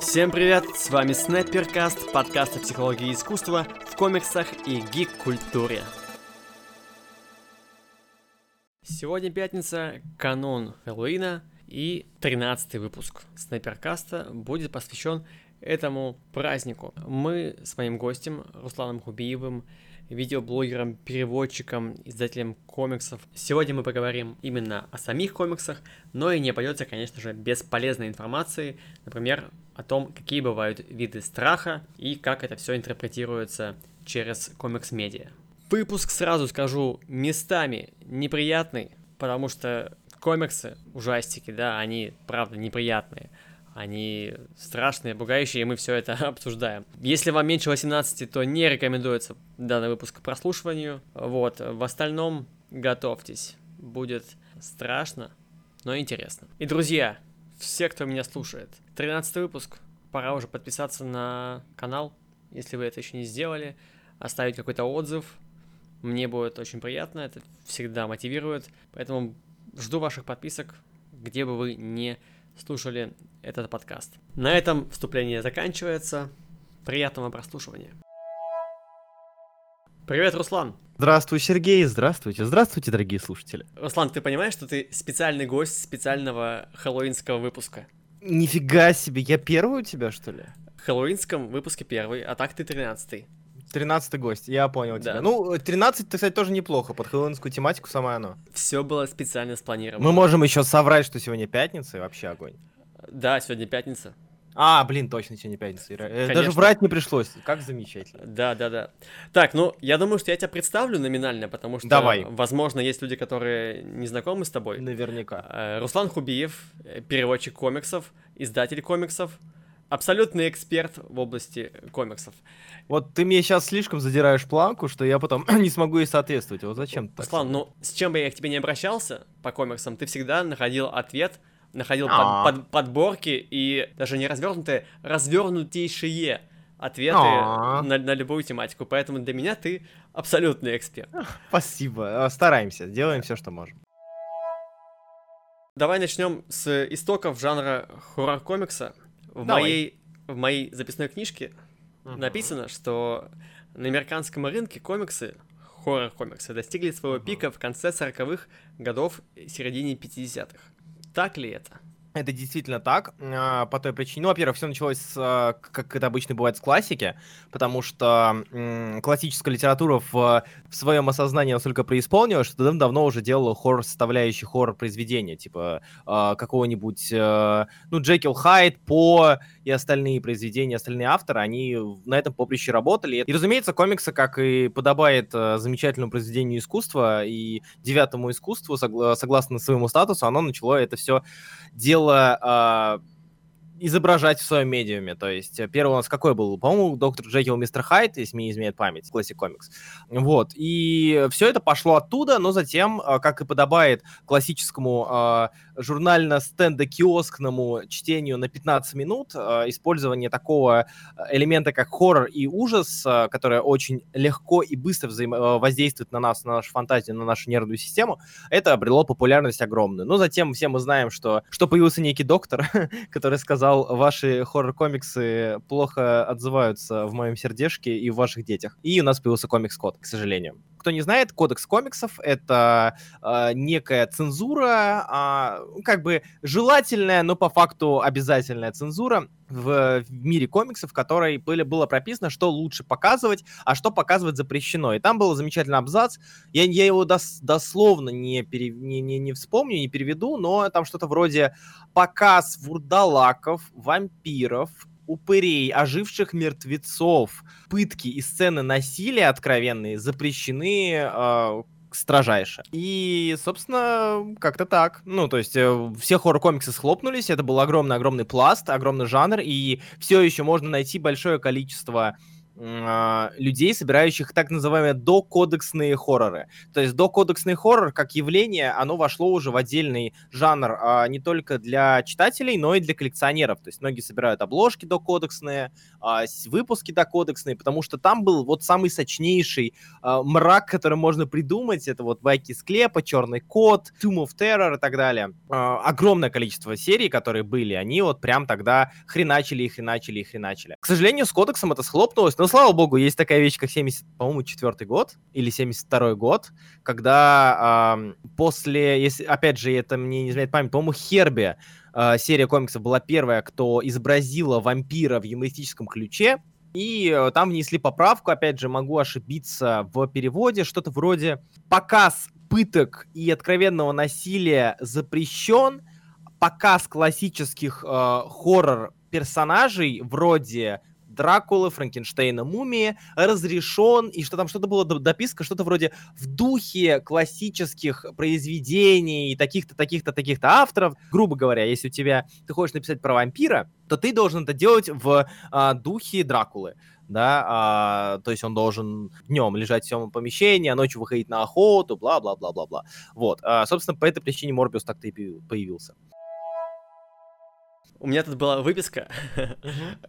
Всем привет, с вами Снайперкаст, подкаст о психологии искусства в комиксах и гик-культуре. Сегодня пятница, канун Хэллоуина, и 13 выпуск Снайперкаста будет посвящен этому празднику. Мы с моим гостем Русланом Хубиевым видеоблогером, переводчиком, издателем комиксов. Сегодня мы поговорим именно о самих комиксах, но и не обойдется, конечно же, без полезной информации, например, о том, какие бывают виды страха и как это все интерпретируется через комикс-медиа. Выпуск, сразу скажу, местами неприятный, потому что комиксы, ужастики, да, они, правда, неприятные они страшные, пугающие, и мы все это обсуждаем. Если вам меньше 18, то не рекомендуется данный выпуск к прослушиванию. Вот, в остальном готовьтесь. Будет страшно, но интересно. И, друзья, все, кто меня слушает, 13 выпуск, пора уже подписаться на канал, если вы это еще не сделали, оставить какой-то отзыв. Мне будет очень приятно, это всегда мотивирует. Поэтому жду ваших подписок, где бы вы не слушали этот подкаст. На этом вступление заканчивается. Приятного прослушивания. Привет, Руслан. Здравствуй, Сергей. Здравствуйте. Здравствуйте, дорогие слушатели. Руслан, ты понимаешь, что ты специальный гость специального хэллоуинского выпуска? Нифига себе, я первый у тебя, что ли? В хэллоуинском выпуске первый, а так ты тринадцатый. Тринадцатый гость, я понял да. тебя. Ну, 13, кстати, тоже неплохо, под хэллоуинскую тематику самое оно. Все было специально спланировано. Мы можем еще соврать, что сегодня пятница, и вообще огонь. Да, сегодня пятница. А, блин, точно сегодня пятница. Э, Конечно. Даже врать не пришлось. Как замечательно. Да, да, да. Так, ну, я думаю, что я тебя представлю номинально, потому что, Давай. возможно, есть люди, которые не знакомы с тобой. Наверняка. Э, Руслан Хубиев, э, переводчик комиксов, издатель комиксов, абсолютный эксперт в области комиксов. Вот ты мне сейчас слишком задираешь планку, что я потом не смогу ей соответствовать. Вот зачем ты Руслан, ну, с чем бы я к тебе не обращался по комиксам, ты всегда находил ответ находил под, под, подборки и даже не развернутые, развернутейшие ответы на, на любую тематику. Поэтому для меня ты абсолютный эксперт. Спасибо. Э, стараемся, делаем все, что можем. Давай начнем с истоков жанра хоррор-комикса. В моей, в моей записной книжке uh-huh. написано, что на американском рынке комиксы, хоррор-комиксы, достигли своего uh-huh. пика в конце 40-х годов, середине 50-х. Так ли это? Это действительно так, а, по той причине. Ну, во-первых, все началось, с, а, как это обычно бывает, с классики, потому что классическая литература в, в своем осознании настолько преисполнилась, что давно уже делала хоррор-составляющий хоррор-произведения, типа э, какого-нибудь, ну, Джекил Хайд, По и остальные произведения, остальные авторы, они на этом поприще работали. И, разумеется, комиксы, как и подобает замечательному произведению искусства и девятому искусству, согла- согласно своему статусу, оно начало это все дело э, изображать в своем медиуме. То есть э, первый у нас какой был? По-моему, доктор Джекил Мистер Хайт, если мне не изменяет память, классик комикс. Вот. И все это пошло оттуда, но затем, э, как и подобает классическому э, журнально-стендо-киоскному чтению на 15 минут, э, использование такого элемента, как хоррор и ужас, э, которое очень легко и быстро взаим... воздействует на нас, на нашу фантазию, на нашу нервную систему, это обрело популярность огромную. Но затем все мы знаем, что, что появился некий доктор, который сказал, сказал, ваши хоррор-комиксы плохо отзываются в моем сердечке и в ваших детях. И у нас появился комикс-код, к сожалению. Кто не знает, кодекс комиксов — это э, некая цензура, э, как бы желательная, но по факту обязательная цензура в, в мире комиксов, в которой были, было прописано, что лучше показывать, а что показывать запрещено. И там был замечательный абзац. Я, я его дос, дословно не, пере, не, не, не вспомню, не переведу, но там что-то вроде показ вурдалаков, вампиров, упырей, оживших мертвецов, пытки и сцены насилия откровенные запрещены э, строжайше. И, собственно, как-то так. Ну, то есть э, все хоррор-комиксы схлопнулись, это был огромный-огромный пласт, огромный жанр, и все еще можно найти большое количество людей, собирающих так называемые докодексные хорроры. То есть докодексный хоррор как явление, оно вошло уже в отдельный жанр э, не только для читателей, но и для коллекционеров. То есть многие собирают обложки докодексные, э, выпуски докодексные, потому что там был вот самый сочнейший э, мрак, который можно придумать. Это вот Байки склепа, Черный кот, Tomb of Terror и так далее. Э, огромное количество серий, которые были, они вот прям тогда хреначили и хреначили и хреначили. К сожалению, с кодексом это схлопнулось, но слава богу, есть такая вещь, как 70, по-моему, четвертый год или 72 год, когда э, после, если, опять же, это мне не изменяет память, по-моему, Херби э, серия комиксов была первая, кто изобразила вампира в юмористическом ключе, и э, там внесли поправку, опять же, могу ошибиться в переводе, что-то вроде «показ пыток и откровенного насилия запрещен, показ классических э, хоррор персонажей вроде Дракулы, Франкенштейна, Мумии разрешен, и что там что-то было дописка, что-то вроде в духе классических произведений таких-то, таких-то, таких-то авторов. Грубо говоря, если у тебя, ты хочешь написать про вампира, то ты должен это делать в а, духе Дракулы да, а, то есть он должен днем лежать в съемном помещении, а ночью выходить на охоту, бла-бла-бла-бла-бла. Вот, а, собственно, по этой причине Морбиус так-то и появился. У меня тут была выписка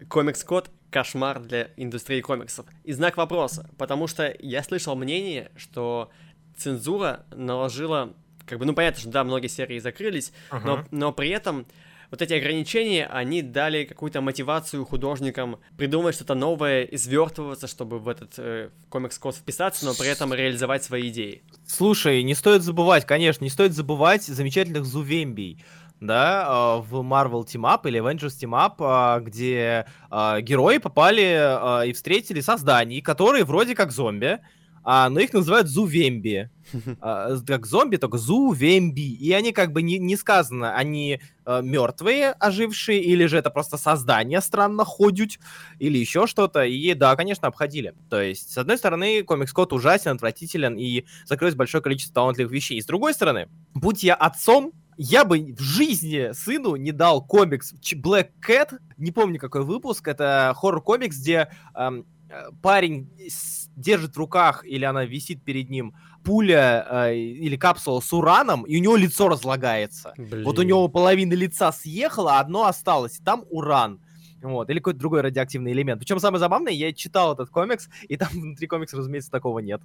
«Комикс-код. Кошмар для индустрии комиксов». И знак вопроса, потому что я слышал мнение, что цензура наложила, как бы, ну понятно, что да, многие серии закрылись, uh-huh. но, но при этом вот эти ограничения, они дали какую-то мотивацию художникам придумать что-то новое, извертываться, чтобы в этот э, комикс-код вписаться, но при этом реализовать свои идеи. Слушай, не стоит забывать, конечно, не стоит забывать замечательных зувембий да, а, в Marvel Team Up или Avengers Team Up, а, где а, герои попали и встретили созданий, которые вроде как зомби, но их называют зувемби. Как зомби, только зувемби. И они как бы не, не сказано, они мертвые, ожившие, или же это просто создание странно ходят, или еще что-то. И да, конечно, обходили. То есть, с одной стороны, комикс-код ужасен, отвратителен и закрылось большое количество талантливых вещей. И с другой стороны, будь я отцом, я бы в жизни сыну не дал комикс Black Cat, не помню какой выпуск, это хоррор-комикс, где эм, парень держит в руках, или она висит перед ним, пуля э, или капсула с ураном, и у него лицо разлагается. Блин. Вот у него половина лица съехала, а одно осталось, и там уран. Вот, или какой-то другой радиоактивный элемент. Причем самое забавное, я читал этот комикс, и там внутри комикса, разумеется, такого нет.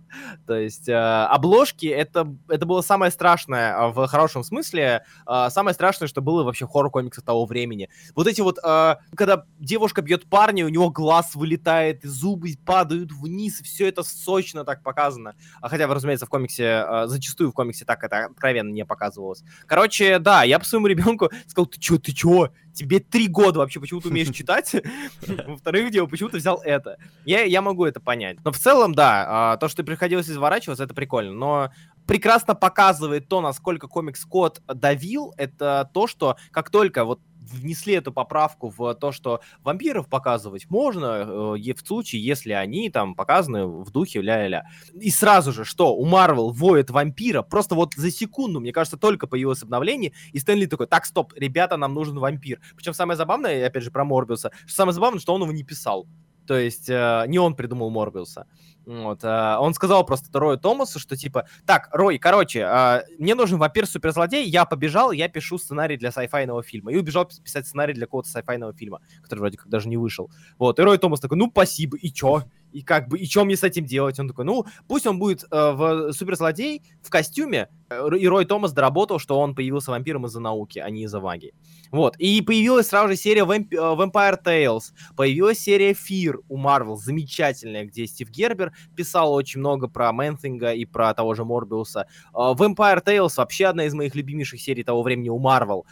То есть э, обложки это, это было самое страшное а, в хорошем смысле, э, самое страшное, что было вообще хоррор-комиксов того времени. Вот эти вот, э, когда девушка бьет парня, у него глаз вылетает, и зубы падают вниз, все это сочно так показано. А хотя, разумеется, в комиксе, э, зачастую в комиксе так это откровенно не показывалось. Короче, да, я по своему ребенку сказал, ты чё, ты чё? Тебе три года вообще почему ты умеешь читать, во-вторых, где почему-то взял это. Я, я могу это понять. Но в целом, да, а, то, что приходилось изворачиваться, это прикольно. Но прекрасно показывает то, насколько комикс-код давил, это то, что как только вот внесли эту поправку в то, что вампиров показывать можно, э, в случае, если они там показаны в духе ля-ля-ля. И сразу же, что у Марвел воет вампира, просто вот за секунду, мне кажется, только появилось обновление, и Стэнли такой, так, стоп, ребята, нам нужен вампир. Причем самое забавное, опять же, про Морбиуса, что самое забавное, что он его не писал. То есть э, не он придумал Морбиуса. Вот, э, он сказал просто Рою Томасу, что типа, так, Рой, короче, э, мне нужен вампир-суперзлодей, я побежал, я пишу сценарий для сайфайного фильма. И убежал писать сценарий для какого-то сайфайного фильма, который вроде как даже не вышел. Вот, и Рой Томас такой, ну, спасибо, и чё? И как бы, и что мне с этим делать? Он такой, ну, пусть он будет э, в суперзлодей в костюме, и Рой Томас доработал, что он появился вампиром из-за науки, а не из-за магии. Вот. И появилась сразу же серия Vamp- э, Vampire Tales, появилась серия Fear у Marvel, замечательная, где Стив Гербер писал очень много про Мэнтинга и про того же Морбиуса. Uh, Vampire Tales вообще одна из моих любимейших серий того времени у Marvel.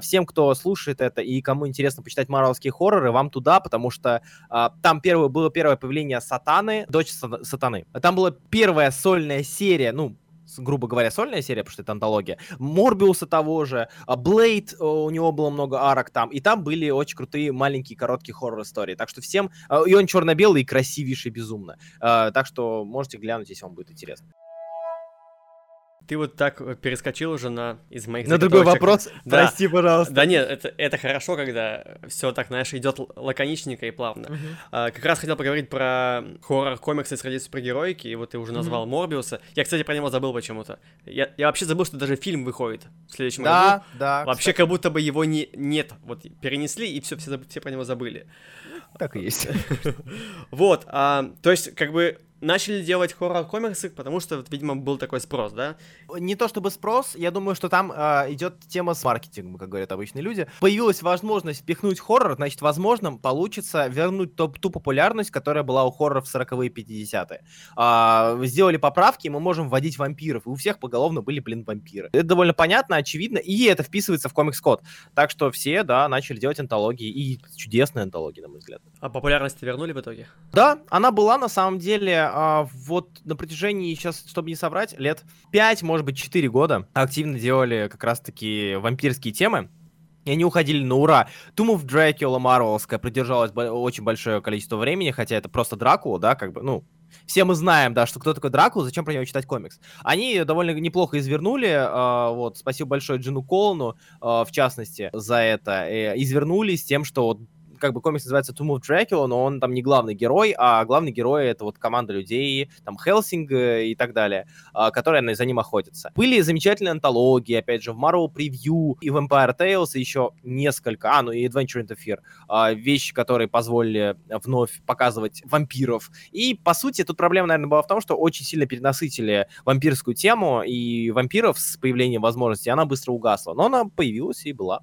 Всем, кто слушает это и кому интересно почитать марвелские хорроры, вам туда, потому что там первое, было первое появление Сатаны, дочь Сатаны. Там была первая сольная серия, ну, грубо говоря, сольная серия, потому что это антология, Морбиуса того же, Блейд, э, у него было много арок там, и там были очень крутые маленькие короткие хоррор-истории, так что всем, э, и он черно-белый и красивейший безумно, э, так что можете глянуть, если вам будет интересно. Ты вот так э, перескочил уже на из моих На другой вопрос, Да. прости, пожалуйста. Да нет, это, это хорошо, когда все так, знаешь, идет лаконичненько и плавно. Мгм. А, как раз хотел поговорить про хоррор-комиксы среди супергероики, и вот ты уже назвал Морбиуса. Я, кстати, про него забыл почему-то. Я, я вообще забыл, что даже фильм выходит в следующем году. Да, да. Вообще, как будто бы его не, нет. Вот перенесли, и все, все, все про него забыли. кстати, так и есть. Вот, а, то есть, как бы, начали делать хоррор-комиксы, потому что, вот, видимо, был такой спрос, да? Не то чтобы спрос, я думаю, что там а, идет тема с маркетингом, как говорят обычные люди. Появилась возможность впихнуть хоррор, значит, возможно, получится вернуть ту, ту популярность, которая была у хорроров в 40-е и 50-е. А, сделали поправки, и мы можем вводить вампиров. И у всех поголовно были, блин, вампиры. Это довольно понятно, очевидно, и это вписывается в комикс-код. Так что все, да, начали делать антологии, и чудесные антологии, на мой взгляд. А популярность вернули в итоге? Да, она была на самом деле а, вот на протяжении, сейчас, чтобы не соврать, лет 5, может быть, 4 года активно делали как раз-таки вампирские темы. И они уходили на ура. Tomb of Dracula Марвелская продержалась очень большое количество времени, хотя это просто Дракула, да, как бы, ну, все мы знаем, да, что кто такой Дракула, зачем про него читать комикс. Они довольно неплохо извернули, а, вот, спасибо большое Джину Колну, а, в частности, за это, э, извернули с тем, что вот как бы комикс называется Tomb of Dracula, но он там не главный герой, а главный герой это вот команда людей, там Хелсинг э, и так далее, а, которые за ним охотятся. Были замечательные антологии, опять же, в Marvel Preview и в Empire Tales, и еще несколько, а, ну и Adventure into Fear, а, вещи, которые позволили вновь показывать вампиров. И, по сути, тут проблема, наверное, была в том, что очень сильно перенасытили вампирскую тему, и вампиров с появлением возможности она быстро угасла. Но она появилась и была.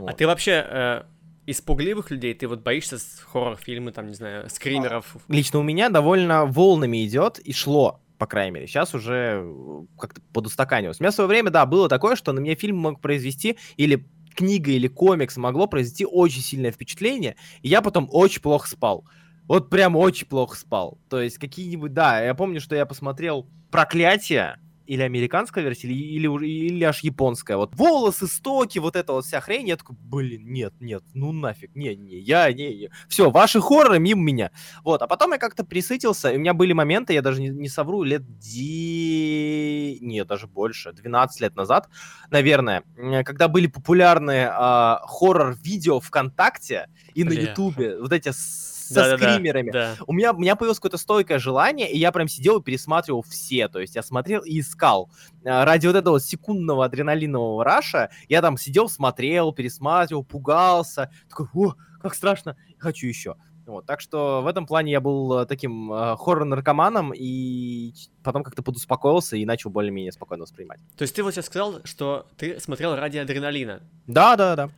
А Вот. ты вообще э, из пугливых людей, ты вот боишься хоррор-фильмы, там, не знаю, скримеров? лично у меня довольно волнами идет и шло, по крайней мере. Сейчас уже э, как-то подустаканилось. У меня в свое время, да, было такое, что на меня фильм мог произвести или книга или комикс могло произвести очень сильное впечатление, и я потом очень плохо спал. Вот прям очень плохо спал. То есть какие-нибудь, да, я помню, что я посмотрел «Проклятие», или американская версия, или, или, или аж японская. Вот волосы, стоки, вот эта вот вся хрень. Я такой, блин, нет, нет, ну нафиг, не, не, я, не, не. Все, ваши хорроры мимо меня. Вот, а потом я как-то присытился, и у меня были моменты, я даже не, не совру, лет ди... Нет, даже больше, 12 лет назад, наверное, когда были популярные а, хоррор-видео ВКонтакте и на Бля. Ютубе, вот эти со Да-да-да, скримерами. Да. У меня, у меня появилось какое-то стойкое желание, и я прям сидел и пересматривал все. То есть я смотрел и искал. А, Ради вот этого секундного адреналинового раша я там сидел, смотрел, пересматривал, пугался. Такой, о, как страшно, хочу еще. Вот, так что в этом плане я был э, таким э, хоррор-наркоманом, и потом как-то подуспокоился и начал более-менее спокойно воспринимать. То есть ты вот сейчас сказал, что ты смотрел ради адреналина. Да, да, да.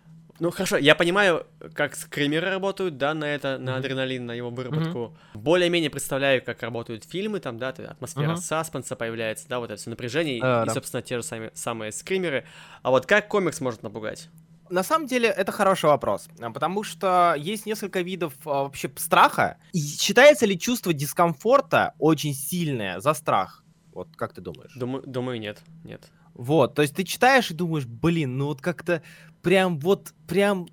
Ну хорошо, я понимаю, как скримеры работают, да, на это, на адреналин, на его выработку. Более-менее представляю, как работают фильмы, там, да, атмосфера Мгм. саспенса появляется, да, вот это все напряжение, и- Да, и, да. собственно, те же самые, самые скримеры. А вот как комикс может напугать? На самом деле это хороший вопрос, а, потому что есть несколько видов а, вообще страха. И считается ли чувство дискомфорта очень сильное за страх? Вот как ты думаешь? Думаю, думаю, нет, нет. Вот, то есть ты читаешь и думаешь, блин, ну вот как-то прям вот прям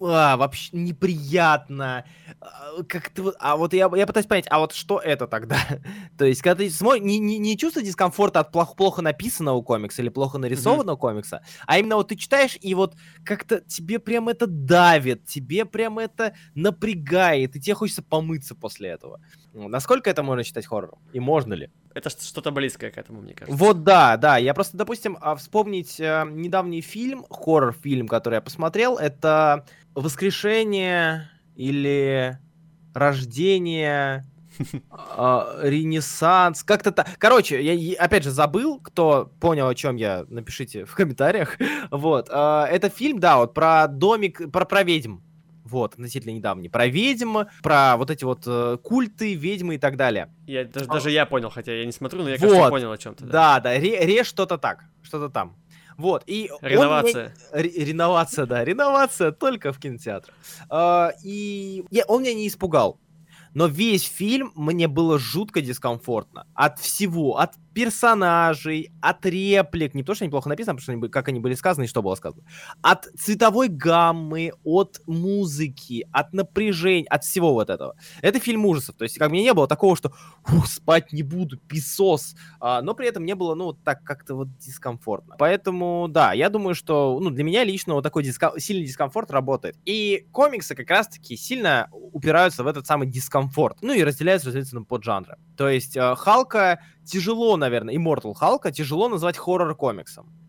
а, вообще неприятно. А, Как-то вот, а вот я, я пытаюсь понять, а вот что это тогда? То есть, когда ты смотришь, не, не, не чувство дискомфорта от плохо, плохо написанного комикса или плохо нарисованного комикса, а именно вот ты читаешь, и вот как-то тебе прям это давит, тебе прям это напрягает, и тебе хочется помыться после этого. Насколько это можно считать хоррором? И можно ли? Это что-то близкое к этому, мне кажется. Вот да, да. Я просто, допустим, а, вспомнить э, недавний фильм, хоррор-фильм, который я посмотрел, это «Воскрешение» или «Рождение», а, «Ренессанс», как-то так. Короче, я, опять же забыл, кто понял, о чем я, напишите в комментариях. Вот, а, это фильм, да, вот про домик, про, про ведьм. Вот, относительно недавний. Про ведьм, про вот эти вот э, культы, ведьмы и так далее. Я, даже, даже я понял, хотя я не смотрю, но я, кажется, Вот. понял о чем-то. Да, да, ре, ре что-то так, что-то там. Вот, и... он меня- Реновация. Ре- реновация, да, реновация только в кинотеатре. А, и он меня не испугал. Но весь фильм мне было жутко дискомфортно. От всего, от персонажей, от реплик, не то, что они плохо написаны, а потому что они, как они были сказаны и что было сказано, от цветовой гаммы, от музыки, от напряжения, от всего вот этого. Это фильм ужасов, то есть как мне не было такого, что спать не буду, писос, а, но при этом не было, ну, так как-то вот дискомфортно. Поэтому, да, я думаю, что, ну, для меня лично вот такой диско- сильный дискомфорт работает. И комиксы как раз-таки сильно упираются в этот самый дискомфорт, ну, и разделяются, соответственно, под жанры. То есть э, Халка тяжело, наверное, Immortal Халка тяжело назвать хоррор-комиксом.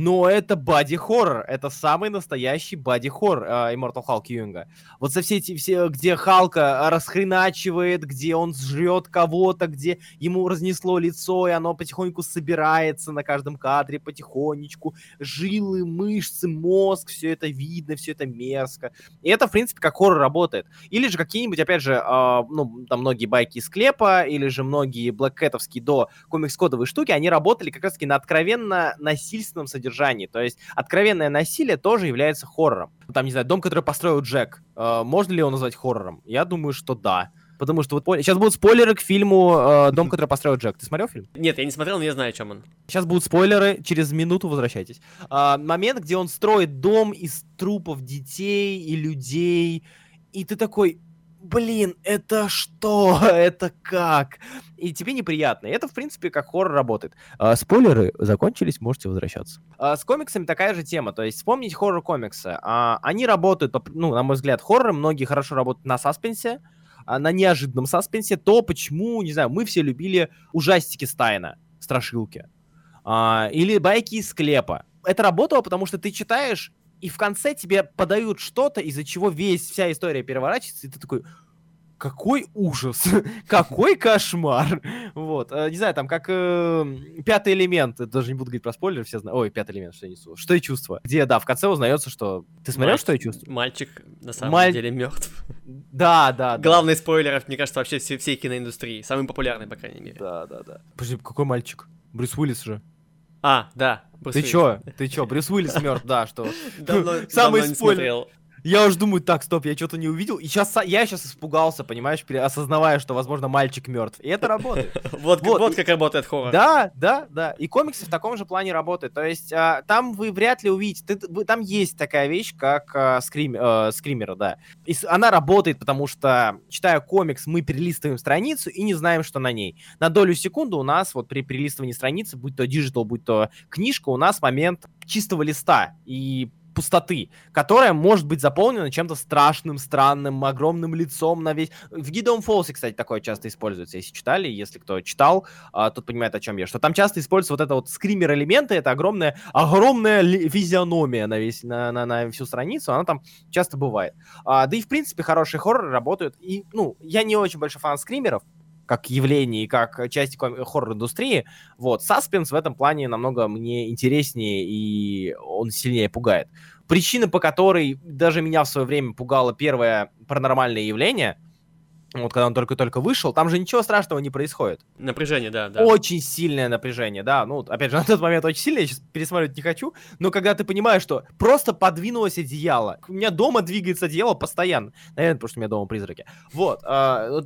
Но это боди-хоррор, это самый настоящий боди-хоррор э, Immortal Hulk Юнга. Вот со все эти, все, где Халка расхреначивает, где он жрет кого-то, где ему разнесло лицо, и оно потихоньку собирается на каждом кадре потихонечку. Жилы, мышцы, мозг, все это видно, все это мерзко. И это, в принципе, как хоррор работает. Или же какие-нибудь, опять же, э, ну, там многие байки из Клепа, или же многие блэккетовские до комикс-кодовые штуки, они работали как раз-таки на откровенно насильственном содержании содержании. То есть откровенное насилие тоже является хоррором. Там, не знаю, дом, который построил Джек, э, можно ли его назвать хоррором? Я думаю, что да. Потому что вот сейчас будут спойлеры к фильму э, «Дом, который построил Джек». Ты смотрел фильм? Нет, я не смотрел, но я знаю, о чем он. Сейчас будут спойлеры, через минуту возвращайтесь. Э, момент, где он строит дом из трупов детей и людей, и ты такой, блин, это что? Это как? И тебе неприятно. И это, в принципе, как хоррор работает. А, спойлеры закончились, можете возвращаться. А, с комиксами такая же тема. То есть вспомнить хоррор-комиксы. А, они работают, ну, на мой взгляд, хорроры. Многие хорошо работают на саспенсе, а, на неожиданном саспенсе. То, почему, не знаю, мы все любили ужастики Стайна, страшилки. А, или байки из склепа. Это работало, потому что ты читаешь и в конце тебе подают что-то, из-за чего весь, вся история переворачивается, и ты такой, какой ужас, какой кошмар. Вот, э, не знаю, там как э, пятый элемент, даже не буду говорить про спойлер, все знают. Ой, пятый элемент, что я несу. Что и чувство. Где, да, в конце узнается, что... Ты смотрел, что я чувствую? Мальчик на самом Маль... деле мертв. Да, да. Главный да. спойлеров, мне кажется, вообще всей, всей киноиндустрии. Самый популярный, по крайней мере. Да, да, да. Подожди, какой мальчик? Брюс Уиллис же. А, да. Брюс ты Уиллис. чё? Ты чё? Брюс Уиллис мертв, да, что? Давно, Самый давно спойлер. Я уже думаю, так, стоп, я что-то не увидел. И сейчас я сейчас испугался, понимаешь, осознавая, что, возможно, мальчик мертв. И это работает. вот, вот. вот как работает хоррор. Да, да, да. И комиксы в таком же плане работают. То есть а, там вы вряд ли увидите. Ты, вы, там есть такая вещь, как а, скрим, э, скримера, да. И она работает, потому что, читая комикс, мы перелистываем страницу и не знаем, что на ней. На долю секунды у нас вот при перелистывании страницы, будь то digital, будь то книжка, у нас момент чистого листа. И пустоты, которая может быть заполнена чем-то страшным, странным, огромным лицом на весь... В Gideon Falls е, кстати, такое часто используется, если читали, если кто читал, а, тот понимает, о чем я, что там часто используется вот это вот скример-элементы, это огромная, огромная физиономия на, весь, на, на, на всю страницу, она там часто бывает. А, да и, в принципе, хорошие хорроры работают, и, ну, я не очень большой фан скримеров, как явление и как часть хоррор-индустрии. Вот, саспенс в этом плане намного мне интереснее и он сильнее пугает. Причина, по которой даже меня в свое время пугало первое паранормальное явление, вот когда он только-только вышел, там же ничего страшного не происходит. Напряжение, да, да. Очень сильное напряжение, да. Ну, опять же, на тот момент очень сильное, я сейчас пересматривать не хочу, но когда ты понимаешь, что просто подвинулось одеяло. У меня дома двигается одеяло постоянно. Наверное, потому что у меня дома призраки. Вот. Э,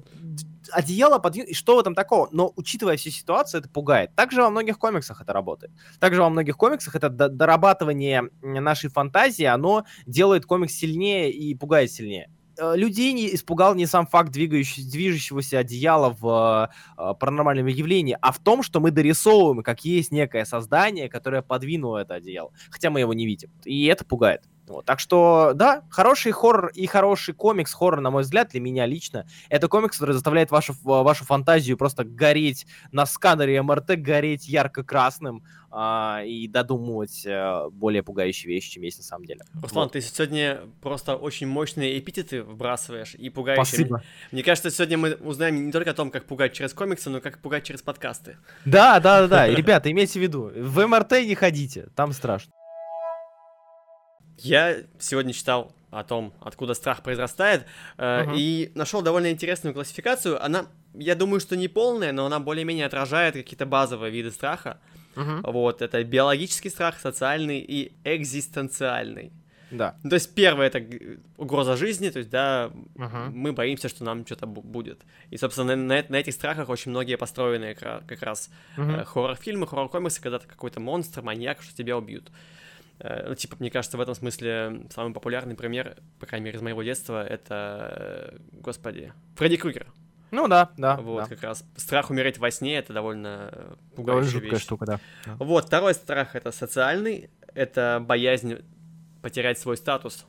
одеяло подвинулось. Что в этом такого? Но, учитывая всю ситуацию, это пугает. Также во многих комиксах это работает. Также во многих комиксах это дорабатывание нашей фантазии, оно делает комикс сильнее и пугает сильнее. Э, людей не испугал не сам факт двигающий, движущегося одеяла в э, паранормальном явлении, а в том, что мы дорисовываем, как есть некое создание, которое подвинуло это одеяло, хотя мы его не видим. И это пугает. Вот, так что, да, хороший хоррор и хороший комикс, хоррор, на мой взгляд, для меня лично, это комикс, который заставляет вашу, вашу фантазию просто гореть на сканере МРТ, гореть ярко-красным а, и додумывать а, более пугающие вещи, чем есть на самом деле. Руслан, вот. ты сегодня просто очень мощные эпитеты вбрасываешь и пугаешь. Спасибо. Мне, кажется, сегодня мы узнаем не только о том, как пугать через комиксы, но и как пугать через подкасты. Да, да, да, да. Ребята, имейте в виду, в МРТ не ходите, там страшно. Я сегодня читал о том, откуда страх произрастает, э, uh-huh. и нашел довольно интересную классификацию. Она, я думаю, что не полная, но она более-менее отражает какие-то базовые виды страха. Uh-huh. Вот, это биологический страх, социальный и экзистенциальный. да. Ну, то есть первое это угроза жизни, то есть, да, Мгм. мы боимся, что нам что-то бу- будет. И, собственно, на, на- этих страхах очень многие построены как ра- как раз Мгм. э, хоррор-фильмы, хоррор-комиксы, когда ты какой-то монстр, маньяк, что тебя убьют. Э, Ну, типа, мне кажется, в этом смысле самый популярный пример, по крайней мере, из моего детства, это, э, господи, Фредди Крюгер. Ну да, да. вот, да. как раз. Страх умереть во сне — это довольно э, пугающая жуткая вещь. штука, да. Вот, второй страх — это социальный, это боязнь потерять свой статус.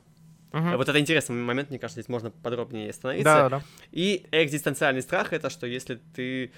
Мгм. Вот это интересный момент, мне кажется, здесь можно подробнее остановиться. Да, да. И экзистенциальный страх это что если ты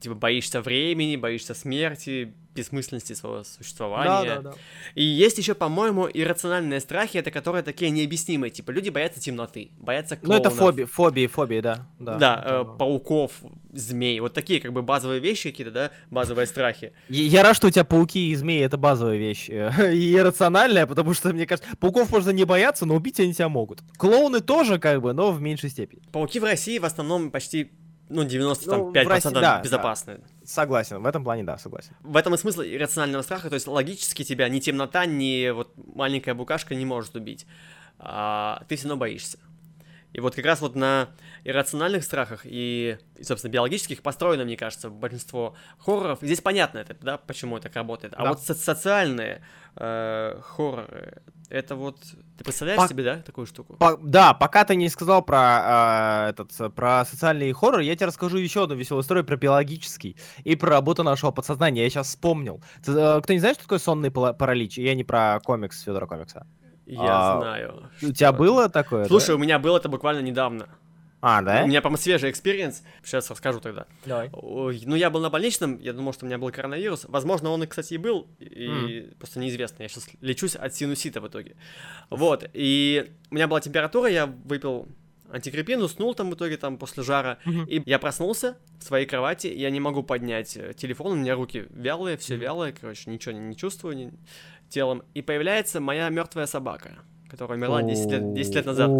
типа боишься времени, боишься смерти, бессмысленности своего Да, существования. да, да. И есть еще, по-моему, иррациональные страхи, это которые такие необъяснимые, типа люди боятся темноты, боятся Ну, это клоунов. фобии, фобии, фобии, да. Да, Да, э, пауков, змей, вот такие как бы базовые вещи какие-то, да, базовые страхи. Я я рад, что у тебя пауки и змеи это базовая вещь. э, И иррациональная, потому что, мне кажется, пауков можно не бояться, но убить они тебя могут. Клоуны тоже, как бы, но в меньшей степени. Пауки в России в основном почти, ну, 95% Ну, в России, да, да. безопасны. Согласен, в этом плане, да, согласен. В этом и смысл иррационального страха, то есть логически тебя ни темнота, ни вот маленькая букашка не может убить, а ты все равно боишься. И вот как раз вот на иррациональных страхах и, и, собственно, биологических построено, мне кажется, большинство хорроров. Здесь понятно это, да, почему это так работает. А Да. вот со- социальные э, хорроры, это вот... Ты представляешь Пак- себе, да, такую штуку? По- да, пока ты не сказал про, э, этот, про социальный хоррор, я тебе расскажу еще одну веселую историю про биологический и про работу нашего подсознания. Я сейчас вспомнил. Ты, э, кто не знает, что такое сонный паралич? Я не про комикс Федора Комикса. Я а, знаю. У тебя было такое? да? Слушай, у меня было это буквально недавно. А, да? У меня, по-моему, свежий experience. Сейчас расскажу тогда. Давай. Ой, ну, я был на больничном, я думал, что у меня был коронавирус. Возможно, он, и, кстати, и был, и просто неизвестно. Я сейчас лечусь от синусита в итоге. Вот, и у меня была температура, я выпил антигриппин, уснул там в итоге, там, после жара. И я проснулся в своей кровати, я не могу поднять э, телефон, у меня руки вялые, все вялое, короче, ничего не, не чувствую телом. И появляется моя мертвая собака, которая умерла 10 лет, 10 лет назад.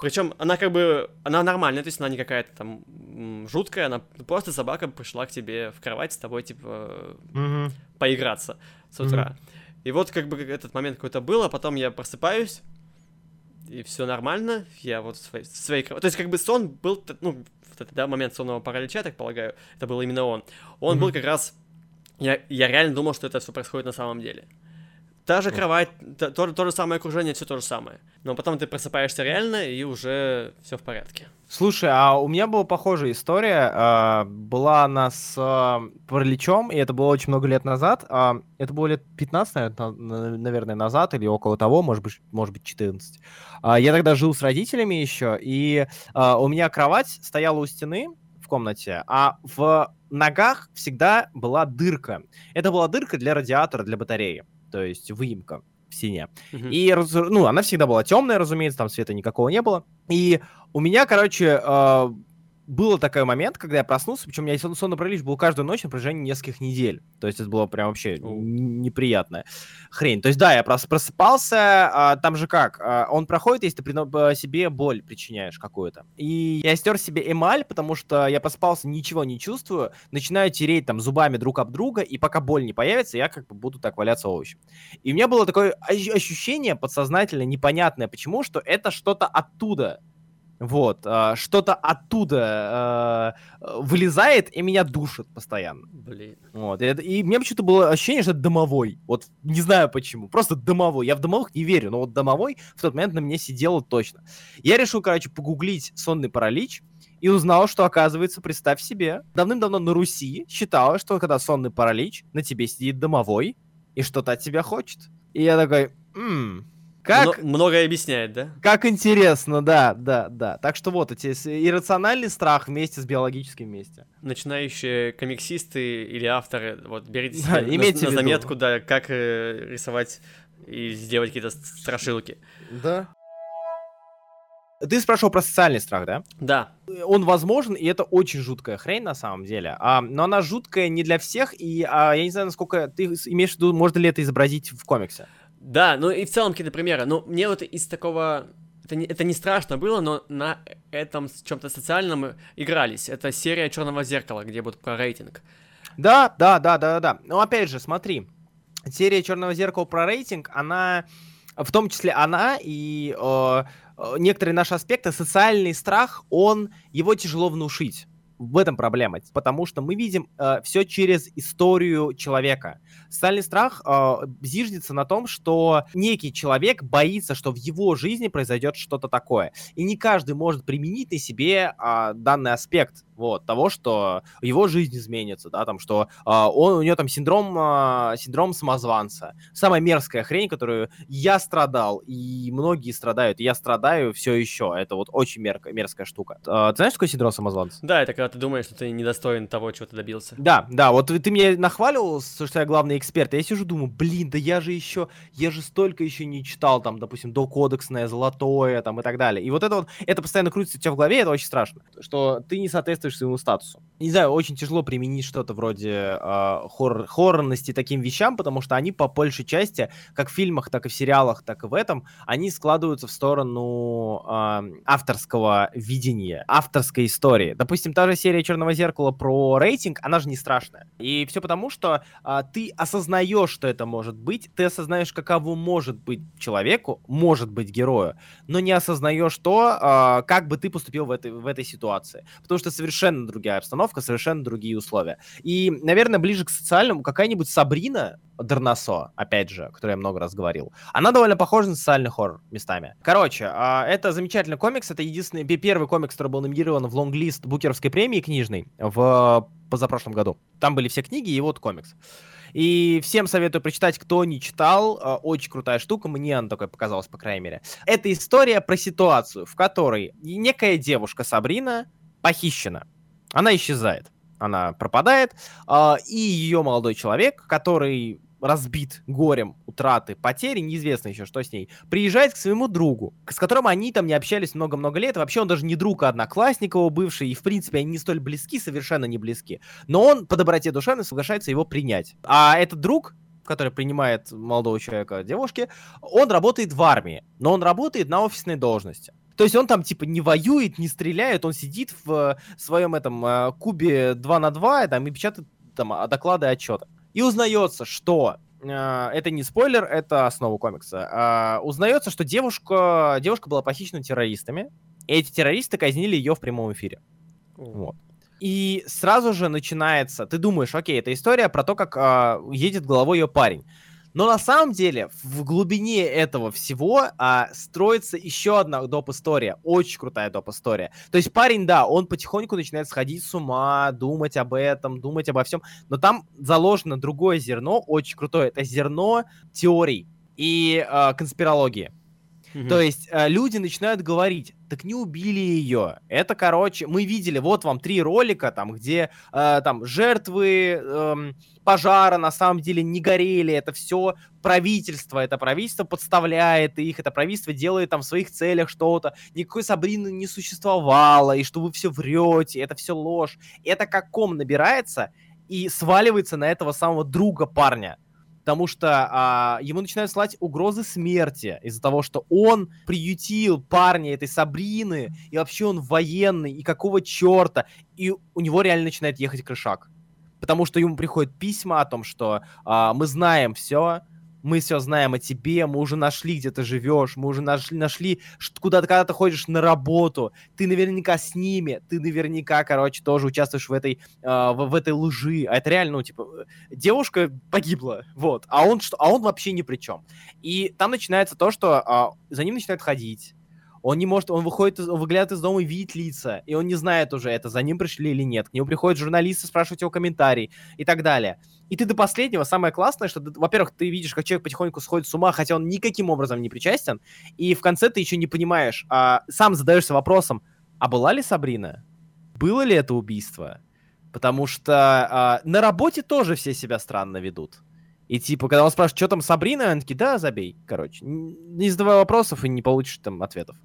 Причем она как бы, она нормальная, то есть она не какая-то там жуткая, она просто собака пришла к тебе в кровать с тобой, типа, поиграться с утра. И вот как бы этот момент какой-то был, а потом я просыпаюсь, и все нормально, я вот в своей, в своей кровати. То есть как бы сон был, ну, вот этот, да, момент сонного паралича, я так полагаю, это был именно он. Он был Мгм. как раз, я, я реально думал, что это все происходит на самом деле. Та же кровать, то, то же самое окружение, все то же самое. Но потом ты просыпаешься реально, и уже все в порядке. Слушай, а у меня была похожая история. а, Была она с а, параличом, и это было очень много лет назад. А, Это было лет 15, наверно, на- наверное, назад, или около того, может быть, может быть 14. А, Я тогда жил с родителями еще, и у меня кровать стояла у стены в комнате, а в ногах всегда была дырка. Это была дырка для радиатора, для батареи, то есть выемка в стене. Мгм. И, ну, она всегда была темная, разумеется, там света никакого не было. И у меня, короче, э, был такой момент, когда я проснулся, причем у меня сон- сонный паралич был каждую ночь на протяжении нескольких недель. То есть это было прям вообще н- неприятная хрень. То есть да, я прос- просыпался, а, там же как, а, он проходит, если ты б- себе боль причиняешь какую-то. И я стер себе эмаль, потому что я просыпался, ничего не чувствую, начинаю тереть там зубами друг об друга, и пока боль не появится, я как бы буду так валяться овощем. И у меня было такое ощ- ощущение подсознательно непонятное, почему, что это что-то оттуда. Вот, а, что-то оттуда а, вылезает и меня душит постоянно. Блин. Вот, и, и меня почему-то было ощущение, что это домовой. Вот не знаю почему. Просто домовой. Я в домовых не верю, но вот домовой в тот момент на мне сидел точно. Я решил, короче, погуглить сонный паралич и узнал, что, оказывается, представь себе, давным-давно на Руси считалось, что когда сонный паралич, на тебе сидит домовой и что-то от тебя хочет. И я такой, «М, как, Мно- многое объясняет, да? как интересно, да, да, да. Так что вот эти иррациональный страх вместе с биологическим вместе. Начинающие комиксисты или авторы, вот берите Да, себе на- имейте на, виду. заметку, да, как э, рисовать и сделать какие-то страшилки. Да. Ты спрашивал про социальный страх, да? Да, Он возможен, и это очень жуткая хрень на самом деле. А, но она жуткая не для всех, и а, я не знаю, насколько ты имеешь в виду, можно ли это изобразить в комиксе. Да, ну и в целом какие-то примеры. Ну, мне вот из такого... Это не, это не страшно было, но на этом с чем-то социальном игрались. Это серия Черного зеркала, где будет про рейтинг. Да, да, да, да, да. Но опять же, смотри, серия Черного зеркала про рейтинг, она в том числе она и э, э, некоторые наши аспекты, социальный страх, он, его тяжело внушить в этом проблема, потому что мы видим э, все через историю человека. Социальный страх э, зиждется на том, что некий человек боится, что в его жизни произойдет что-то такое. И не каждый может применить на себе э, данный аспект вот, того, что его жизнь изменится, да, там, что э, он, у него там синдром, э, синдром самозванца. Самая мерзкая хрень, которую я страдал, и многие страдают, и я страдаю все еще. Это вот очень мерк, мерзкая штука. Э, ты знаешь, что такое синдром самозванца? Да, это когда ты думаешь, что ты недостоин того, чего ты добился. Да, да, вот ты меня нахваливал, что я главный эксперт, а я сижу, думаю, блин, да я же еще, я же столько еще не читал, там, допустим, до кодексное, золотое, там, и так далее. И вот это вот, это постоянно крутится у тебя в голове, это очень страшно, что ты не соответствуешь своему статусу. Не знаю, очень тяжело применить что-то вроде э, хоррор, хоррорности таким вещам, потому что они по большей части, как в фильмах, так и в сериалах, так и в этом, они складываются в сторону э, авторского видения, авторской истории. Допустим, та же серия Черного зеркала про рейтинг, она же не страшная. И все потому, что э, ты осознаешь, что это может быть, ты осознаешь, каково может быть человеку, может быть герою, но не осознаешь то, э, как бы ты поступил в этой, в этой ситуации. Потому что совершенно другая обстановка, совершенно другие условия. И, наверное, ближе к социальному какая-нибудь Сабрина Дернасо, опять же, которую я много раз говорил, она довольно похожа на социальный хоррор местами. Короче, э, это замечательный комикс, это единственный, первый комикс, который был номинирован в лонглист Букеровской премии книжной в позапрошлом году. Там были все книги и вот комикс. И всем советую прочитать, кто не читал. Э, очень крутая штука, мне она такой показалась, по крайней мере. Это история про ситуацию, в которой некая девушка Сабрина похищена. Она исчезает. Она пропадает. Э, и ее молодой человек, который разбит горем утраты, потери, неизвестно еще, что с ней, приезжает к своему другу, с которым они там не общались много-много лет, вообще он даже не друг, а одноклассник его бывший, и в принципе они не столь близки, совершенно не близки, но он по доброте душевной соглашается его принять. А этот друг, который принимает молодого человека, девушки, он работает в армии, но он работает на офисной должности. То есть он там типа не воюет, не стреляет, он сидит в своем этом э, кубе 2 на 2 там, и печатает там доклады, отчеты. И узнается, что э, это не спойлер, это основа комикса. Э, узнается, что девушка, девушка была похищена террористами, и эти террористы казнили ее в прямом эфире. Вот. И сразу же начинается, ты думаешь, окей, это история про то, как э, едет головой ее парень. Но на самом деле в глубине этого всего а, строится еще одна доп-история, очень крутая доп-история. То есть парень, да, он потихоньку начинает сходить с ума, думать об этом, думать обо всем, но там заложено другое зерно, очень крутое. Это зерно теорий и а, конспирологии. Mm-hmm. То есть э, люди начинают говорить, так не убили ее. Это, короче, мы видели, вот вам три ролика, там, где э, там жертвы э, пожара на самом деле не горели. Это все правительство. Это правительство подставляет их, это правительство делает там в своих целях что-то. Никакой Сабрины не существовало, и что вы все врете, это все ложь. Это как ком набирается и сваливается на этого самого друга парня потому что а, ему начинают слать угрозы смерти из-за того, что он приютил парня этой Сабрины, и вообще он военный, и какого черта, и у него реально начинает ехать крышак. Потому что ему приходят письма о том, что а, мы знаем все, мы все знаем о тебе, мы уже нашли, где ты живешь, мы уже нашли, нашли куда ты, когда ты ходишь на работу, ты наверняка с ними, ты наверняка, короче, тоже участвуешь в этой, э, в, в этой лжи, а это реально, ну, типа, девушка погибла, вот, а он, что, а он вообще ни при чем. И там начинается то, что э, за ним начинают ходить, он не может, он выходит, он выглядывает из дома и видит лица, и он не знает уже, это за ним пришли или нет. К нему приходят журналисты спрашивать его комментарий и так далее. И ты до последнего, самое классное, что, во-первых, ты видишь, как человек потихоньку сходит с ума, хотя он никаким образом не причастен, и в конце ты еще не понимаешь, а, сам задаешься вопросом, а была ли Сабрина? Было ли это убийство? Потому что а, на работе тоже все себя странно ведут. И типа, когда он спрашивает, что там Сабрина, он такие, да, забей, короче. Не задавай вопросов и не получишь там ответов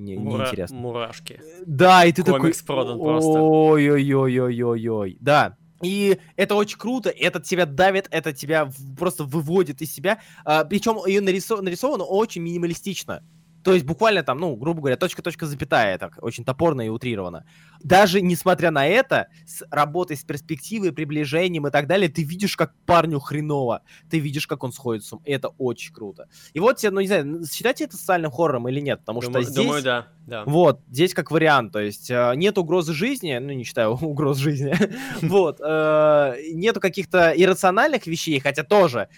не, Мура... неинтересно. Мурашки. Да, и ты Комикс такой... продан просто. Ой-ой-ой-ой-ой-ой. Да, и это очень круто, это тебя давит, это тебя просто выводит из себя. А, причем ее нарисо- нарисовано очень минималистично. То есть буквально там, ну, грубо говоря, точка-точка запятая, так, очень топорно и утрировано. Даже несмотря на это, с работой с перспективой, приближением и так далее, ты видишь, как парню хреново, ты видишь, как он сходит с ума, и это очень круто. И вот, ну, не знаю, считайте это социальным хоррором или нет, потому думаю, что здесь... Думаю, да, да. Вот, здесь как вариант, то есть э, нет угрозы жизни, ну, не считаю угроз жизни, вот, э, нету каких-то иррациональных вещей, хотя тоже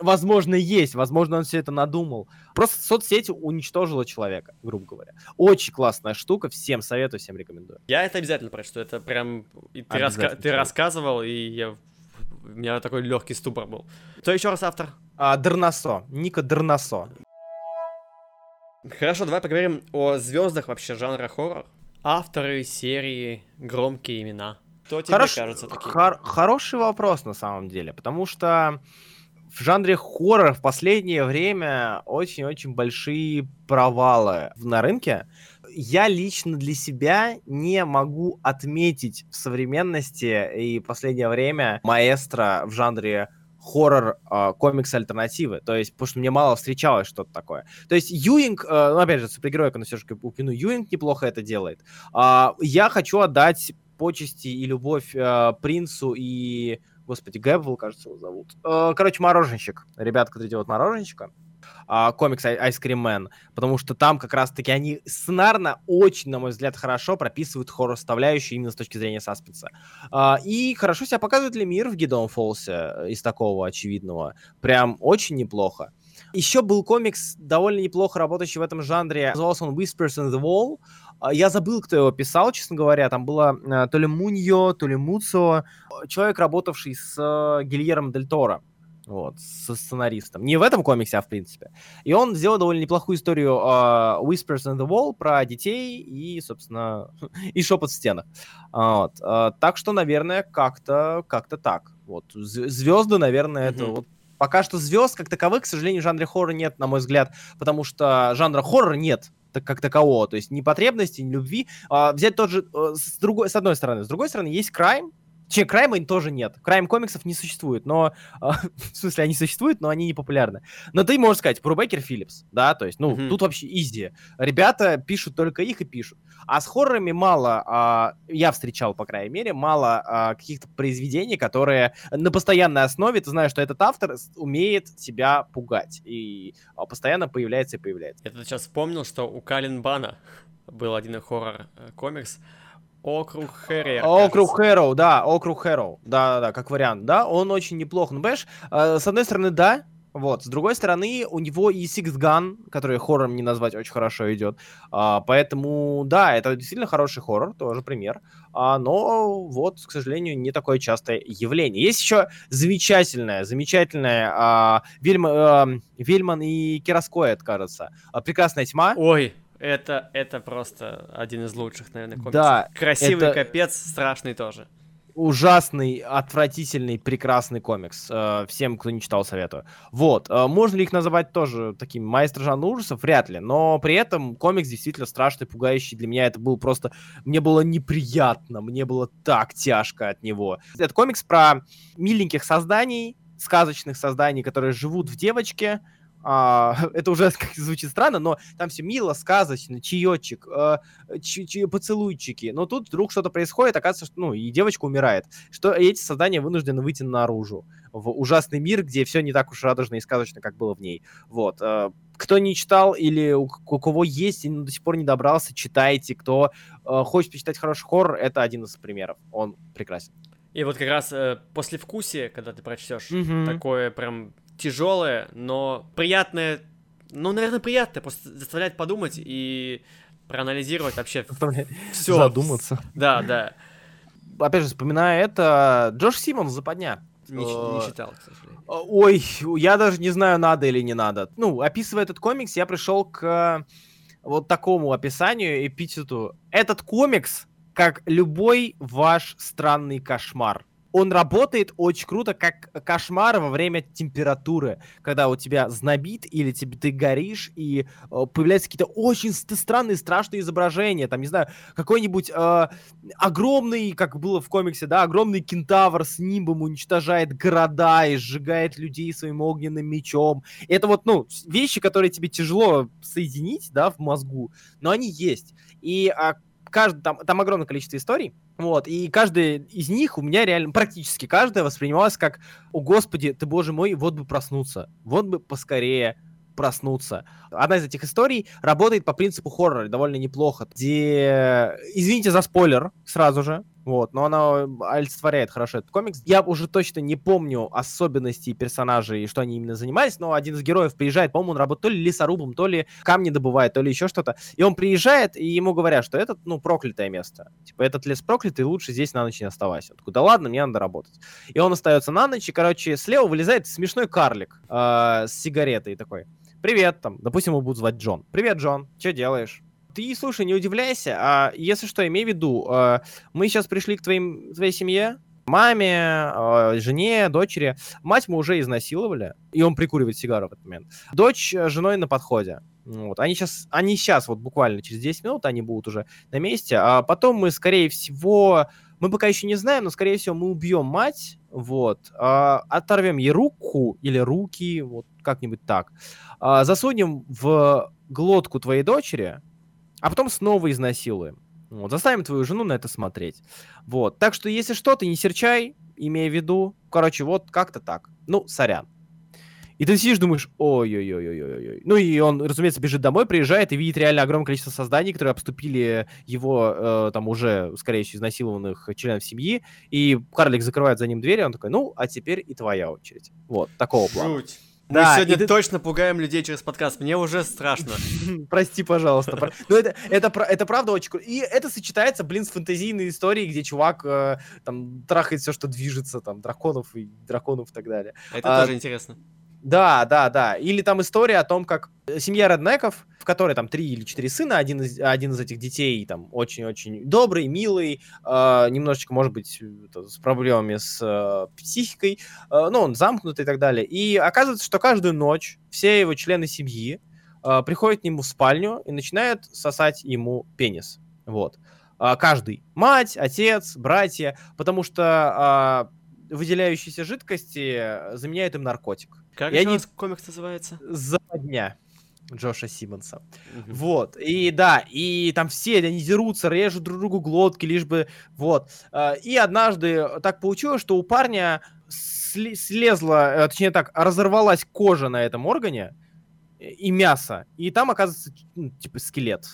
возможно, есть, возможно, он все это надумал. Просто соцсеть уничтожила человека, грубо говоря. Очень классная штука, всем советую, всем рекомендую. Я это обязательно прочту, это прям... И ты, раска... ты рассказывал, и я... у меня такой легкий ступор был. Кто еще раз автор? А, Дернасо, Ника Дернасо. Хорошо, давай поговорим о звездах вообще жанра хоррор. Авторы серии, громкие имена. Кто тебе Хорош... кажется таким? Хор- хороший вопрос на самом деле, потому что в жанре хоррор в последнее время очень-очень большие провалы на рынке. Я лично для себя не могу отметить в современности и последнее время маэстро в жанре хоррор э, комикс альтернативы. То есть, потому что мне мало встречалось что-то такое. То есть, Юинг, э, ну, опять же, супергерой, все же упомяну, Юинг неплохо это делает. Э, я хочу отдать почести и любовь э, принцу и Господи, Гэбвелл, кажется, его зовут. Э, короче, мороженщик. Ребята, которые делают мороженщика. А, комикс Ice Cream Man, потому что там как раз-таки они сценарно очень, на мой взгляд, хорошо прописывают хоррор-составляющую именно с точки зрения саспенса. А, и хорошо себя показывает ли мир в Гидон Фолсе из такого очевидного. Прям очень неплохо. Еще был комикс, довольно неплохо работающий в этом жанре. Назывался он Whispers in the Wall. А, я забыл, кто его писал, честно говоря. Там было э, то ли Муньо, то ли Муцо. Человек, работавший с э, Гильером Дель Торо. Вот, со сценаристом. Не в этом комиксе, а в принципе. И он сделал довольно неплохую историю uh, Whispers in the Wall про детей и, собственно, и шепот в стенах. Вот. Uh, так что, наверное, как-то как так. Вот. Звезды, наверное, mm-hmm. это вот Пока что звезд как таковых, к сожалению, в жанре хоррор нет, на мой взгляд, потому что жанра хоррор нет так, как такового, то есть ни потребности, ни любви. А, взять тот же, э, с, другой, с одной стороны. С другой стороны, есть крайм, Че, крайма тоже нет. Крайм комиксов не существует, но... Э, в смысле, они существуют, но они не популярны. Но ты можешь сказать, Брубекер Филлипс, да, то есть, ну, mm-hmm. тут вообще изи. Ребята пишут только их и пишут. А с хоррорами мало, э, я встречал, по крайней мере, мало э, каких-то произведений, которые на постоянной основе, ты знаешь, что этот автор умеет тебя пугать. И э, постоянно появляется и появляется. Я тут сейчас вспомнил, что у Калин Бана был один хоррор-комикс, э, Округ Хэроу. Округ Хэроу, да, Округ Хэроу. Да, да, да, как вариант, да, он очень неплох. Ну, понимаешь, э, с одной стороны, да, вот, с другой стороны, у него и Six Gun, который хоррором не назвать очень хорошо идет. А, поэтому, да, это действительно хороший хоррор, тоже пример. А, но вот, к сожалению, не такое частое явление. Есть еще замечательное, замечательное а, Вильма, а, Вильман и Кираскоэт, кажется. А, Прекрасная тьма. Ой, это, это просто один из лучших, наверное, комиксов. Да. Красивый это... капец, страшный тоже. Ужасный, отвратительный, прекрасный комикс. Э, всем, кто не читал, советую. Вот. Э, можно ли их называть тоже такими маэстро жанра ужасов? Вряд ли. Но при этом комикс действительно страшный, пугающий. Для меня это был просто... Мне было неприятно. Мне было так тяжко от него. Это комикс про миленьких созданий, сказочных созданий, которые живут в девочке, а, это уже звучит странно, но там все мило, сказочно, чаечек, э, ч- поцелуйчики. Но тут вдруг что-то происходит, оказывается, что, ну, и девочка умирает. Что эти создания вынуждены выйти наружу в ужасный мир, где все не так уж радужно и сказочно, как было в ней. Вот. Э, кто не читал или у, у кого есть и до сих пор не добрался, читайте. Кто э, хочет почитать хороший хоррор, это один из примеров. Он прекрасен. И вот как раз э, после вкусия, когда ты прочтешь mm-hmm. такое прям тяжелое, но приятное, ну, наверное, приятное, просто заставляет подумать и проанализировать вообще все. Задуматься. Да, да. Опять же, вспоминая это, Джош Симмонс «Западня». Не, не э, читал, к сожалению. Ой, я даже не знаю, надо или не надо. Ну, описывая этот комикс, я пришел к вот такому описанию, эпитету. Этот комикс, как любой ваш странный кошмар. Он работает очень круто, как кошмар во время температуры, когда у тебя знобит или тебе ты горишь, и э, появляются какие-то очень странные, страшные изображения. Там, не знаю, какой-нибудь э, огромный, как было в комиксе, да, огромный кентавр с нимбом уничтожает города и сжигает людей своим огненным мечом. Это вот, ну, вещи, которые тебе тяжело соединить, да, в мозгу, но они есть. И а, каждый, там, там огромное количество историй, вот, и каждая из них у меня реально, практически каждая воспринималась как, о господи, ты боже мой, вот бы проснуться, вот бы поскорее проснуться. Одна из этих историй работает по принципу хоррора довольно неплохо, где, извините за спойлер сразу же, вот, но она олицетворяет хорошо этот комикс. Я уже точно не помню особенностей персонажей, что они именно занимались, но один из героев приезжает, по-моему, он работает то ли лесорубом, то ли камни добывает, то ли еще что-то. И он приезжает, и ему говорят, что это, ну, проклятое место. Типа, этот лес проклятый, лучше здесь на ночь не оставайся. Он такой, да ладно, мне надо работать. И он остается на ночь, и, короче, слева вылезает смешной карлик э, с сигаретой такой. Привет, там, допустим, его будут звать Джон. Привет, Джон, что делаешь? Ты, слушай, не удивляйся, а если что, имей в виду, э, мы сейчас пришли к твоим, твоей семье, маме, э, жене, дочери. Мать мы уже изнасиловали, и он прикуривает сигару в этот момент. Дочь с женой на подходе. Вот. Они сейчас, они сейчас, вот буквально через 10 минут, они будут уже на месте, а потом мы, скорее всего, мы пока еще не знаем, но, скорее всего, мы убьем мать, вот, а, оторвем ей руку или руки, вот как-нибудь так, а, засунем в глотку твоей дочери, а потом снова изнасилуем. Вот, заставим твою жену на это смотреть. Вот, так что если что, ты не серчай, имея в виду, короче, вот как-то так. Ну, сорян. И ты сидишь, думаешь, ой-ой-ой-ой-ой-ой. Ну и он, разумеется, бежит домой, приезжает и видит реально огромное количество созданий, которые обступили его, э, там, уже, скорее всего, изнасилованных членов семьи. И карлик закрывает за ним дверь, и он такой, ну, а теперь и твоя очередь. Вот, такого плана. Мы да, сегодня ты... точно пугаем людей через подкаст. Мне уже страшно. Прости, пожалуйста. Ну, это, это, это правда очень круто. И это сочетается, блин, с фантазийной историей, где чувак э, там трахает все, что движется, там, драконов и драконов и так далее. Это а, тоже интересно. Да, да, да. Или там история о том, как семья реднеков, в которой там три или четыре сына, один из, один из этих детей там очень-очень добрый, милый, э, немножечко, может быть, с проблемами с э, психикой, э, ну, он замкнутый и так далее. И оказывается, что каждую ночь все его члены семьи э, приходят к нему в спальню и начинают сосать ему пенис. Вот. Э, каждый. Мать, отец, братья, потому что э, выделяющиеся жидкости заменяют им наркотик. Как и они... комикс называется? Западня. Джоша Симмонса. Mm-hmm. Вот. И да, и там все они дерутся, режут друг другу глотки, лишь бы... Вот. А, и однажды так получилось, что у парня слезла, э, точнее так, разорвалась кожа на этом органе э, и мясо. И там, оказывается, ну, типа скелет